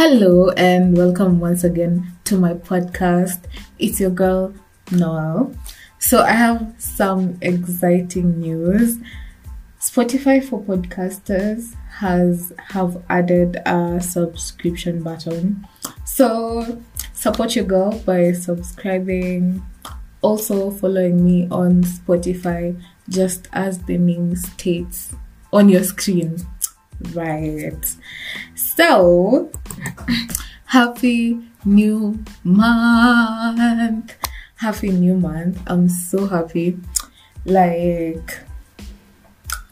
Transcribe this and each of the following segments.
Hello and welcome once again to my podcast. It's your girl Noel. So I have some exciting news. Spotify for podcasters has have added a subscription button. So support your girl by subscribing, also following me on Spotify just as the name states on your screen. Right. So, happy new month. Happy new month. I'm so happy. Like,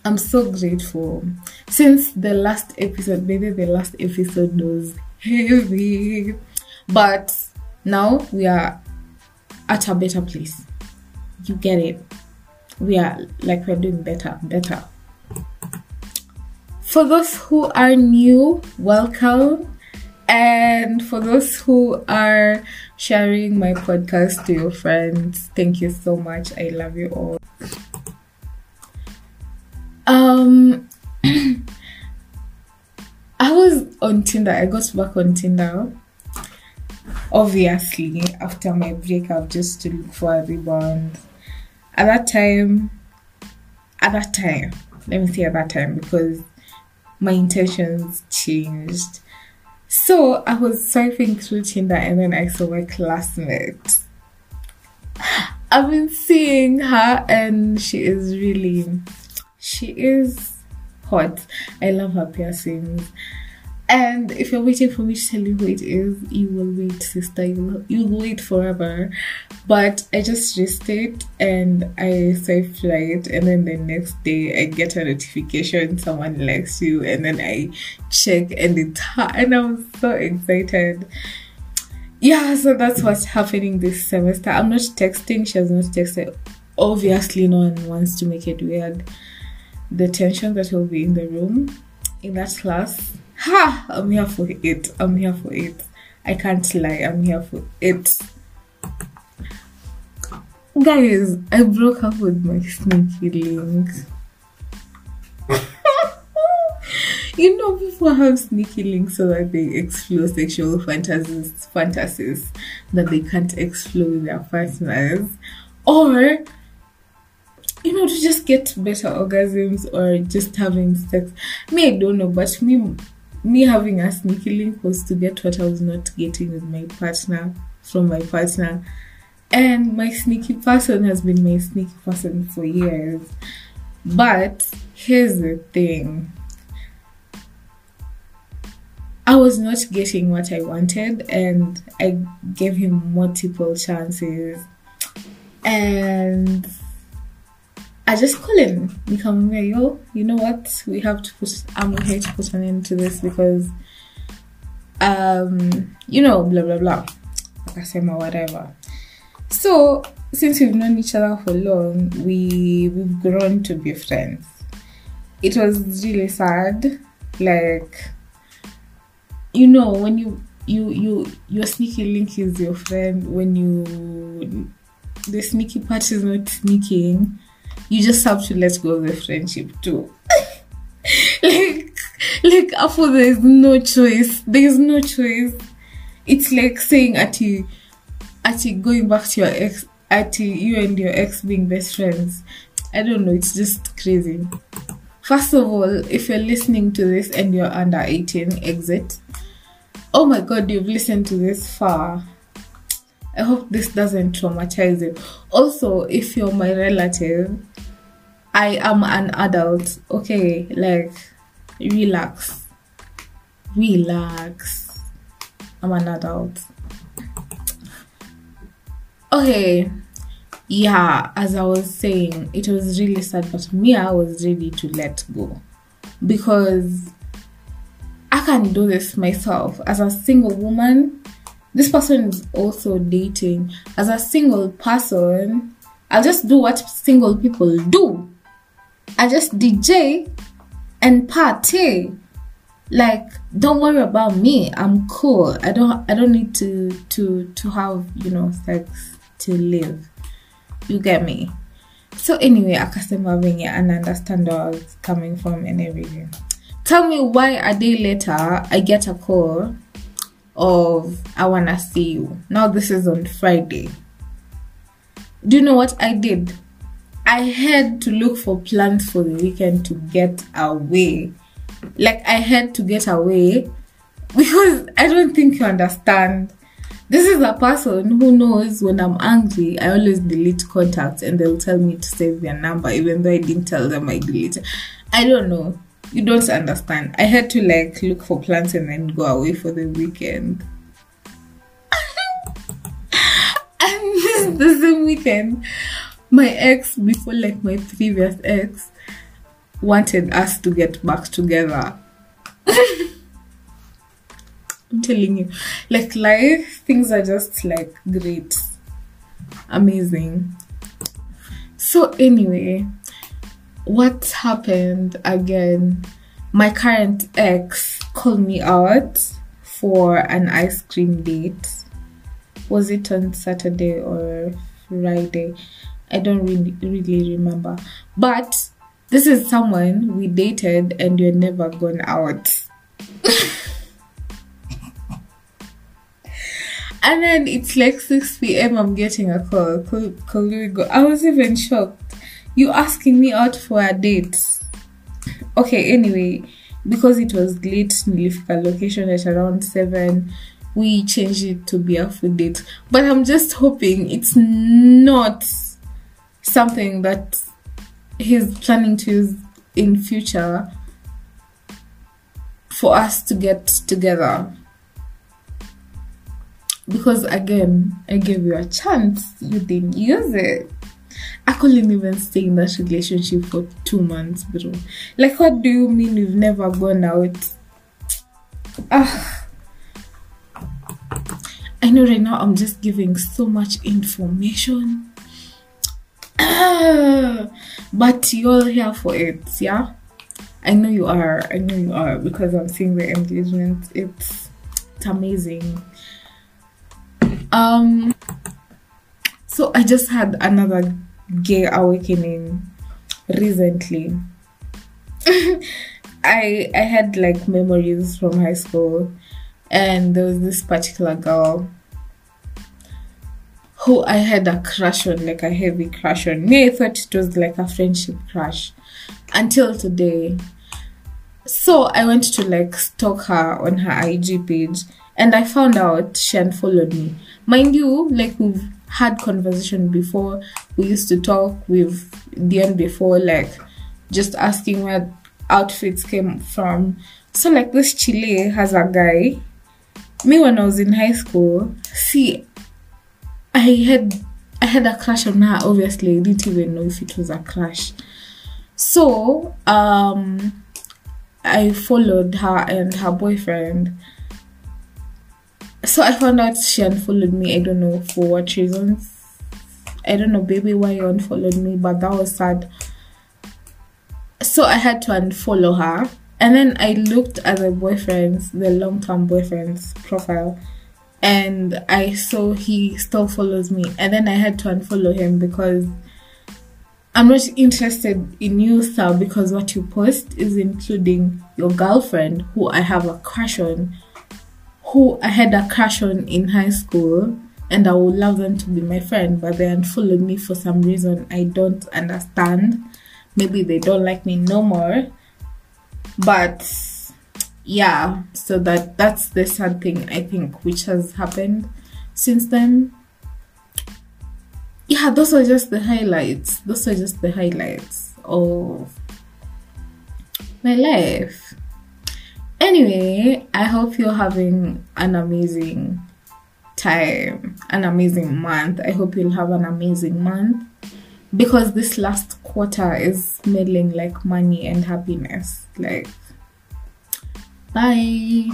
I'm so grateful. Since the last episode, maybe the last episode was heavy, but now we are at a better place. You get it? We are like we're doing better, better. For those who are new, welcome. And for those who are sharing my podcast to your friends, thank you so much. I love you all. Um, I was on Tinder. I got back on Tinder. Obviously, after my breakup, just to look for a rebound. At that time, at that time, let me say at that time because my intentions changed. So I was swiping through Tinder and then I saw my classmate. I've been seeing her and she is really, she is hot. I love her piercings. And if you're waiting for me to tell you who it is, you will wait, sister. You will, you will wait forever. But I just it and I swiped right. And then the next day, I get a notification someone likes you. And then I check and it's her. And I'm so excited. Yeah, so that's what's happening this semester. I'm not texting, she has not texted. Obviously, no one wants to make it weird. The tension that will be in the room in that class ha i'm here for it i'm here for it i can't lie i'm here for it guys i broke up with my sneaky link. You know people have sneaky links so that they explore sexual fantasies fantasies that they can't explore with their partners. Or you know to just get better orgasms or just having sex. Me i don't know but me me having a sneaky link was to get what I was not getting with my partner from my partner. And my sneaky person has been my sneaky person for years. But here's the thing. I was not getting what I wanted, and I gave him multiple chances. And I just call him nikamwambia yo you know what? We have to put I'm here to put an end to this because um you know blah blah blah. Akasema whatever so since we've known each other for long we we've grown to be friends it was really sad like you know when you you you your sneaky link is your friend when you the sneaky part is not sneaking you just have to let go of the friendship too. like, like after there's no choice. There's no choice. It's like saying Ati, Ati going back to your ex, Ati you and your ex being best friends. I don't know. It's just crazy. First of all, if you're listening to this and you're under 18, exit. Oh my god, you've listened to this far. I hope this doesn't traumatize you. Also, if you're my relative, I am an adult. Okay, like relax. Relax. I'm an adult. Okay. Yeah, as I was saying, it was really sad, but me, I was ready to let go because I can do this myself as a single woman. This person is also dating. As a single person, I'll just do what single people do I just DJ and party. Like, don't worry about me. I'm cool. I don't I don't need to to to have, you know, sex to live. You get me? So anyway, akasema venye and understand where was coming from and everything. Tell me why a day later I get a call of I wanna see you. Now this is on Friday. Do you know what I did? I had to look for plans for the weekend to get away. Like I had to get away because I don't think you understand. This is a person who knows when I'm angry, I always delete contacts and they'll tell me to save their number even though I didn't tell them I deleted. I don't know. You don't understand. I had to like look for plans and then go away for the weekend. and the same weekend, my ex, before like my previous ex, wanted us to get back together. I'm telling you, like life, things are just like great, amazing. So, anyway, what happened again? My current ex called me out for an ice cream date. Was it on Saturday or Friday? I don't really really remember. But this is someone we dated and we're never gone out. And then it's like 6 p.m. I'm getting a call. Could, could go? I was even shocked. You asking me out for a date. Okay, anyway, because it was late Nilifika location at around 7, we changed it to be a food date. But I'm just hoping it's not something that he's planning to use in future for us to get together because again, I gave you a chance, you didn't use it. I couldn't even stay in that relationship for two months, bro. Like, what do you mean you've never gone out? Ah. I know right now I'm just giving so much information. but you're here for it, yeah? I know you are. I know you are because I'm seeing the engagement. It's it's amazing um so i just had another gay awakening recently. I i had like memories from high school and there was this particular girl who i had a crush on like a heavy crush on. Me i thought it was like a friendship crush. Until today so i went to like stalk her on her ig page and i found out she unfollowed me. Mind you like we've had conversation before. We used to talk. With Dion before like just asking where outfits came from. So like this chile has a guy. Me when i was in high school see i had i had a crush on her obviously. I didn't even know if it was a crush. So um i followed her and her boyfriend so I found out she unfollowed me. I don't know for what reasons. I don't know, baby, why you unfollowed me, but that was sad. So I had to unfollow her. And then I looked at the boyfriend's, the long term boyfriend's profile, and I saw he still follows me. And then I had to unfollow him because I'm not interested in you, sir, because what you post is including your girlfriend, who I have a crush on who I had a crush on in high school and I would love them to be my friend, but they unfollowed me for some reason I don't understand. Maybe they don't like me no more. But yeah, so that that's the sad thing I think which has happened since then. Yeah, those are just the highlights. Those are just the highlights of my life. Anyway, I hope you're having an amazing time, an amazing month. I hope you'll have an amazing month because this last quarter is smelling like money and happiness. Like, bye.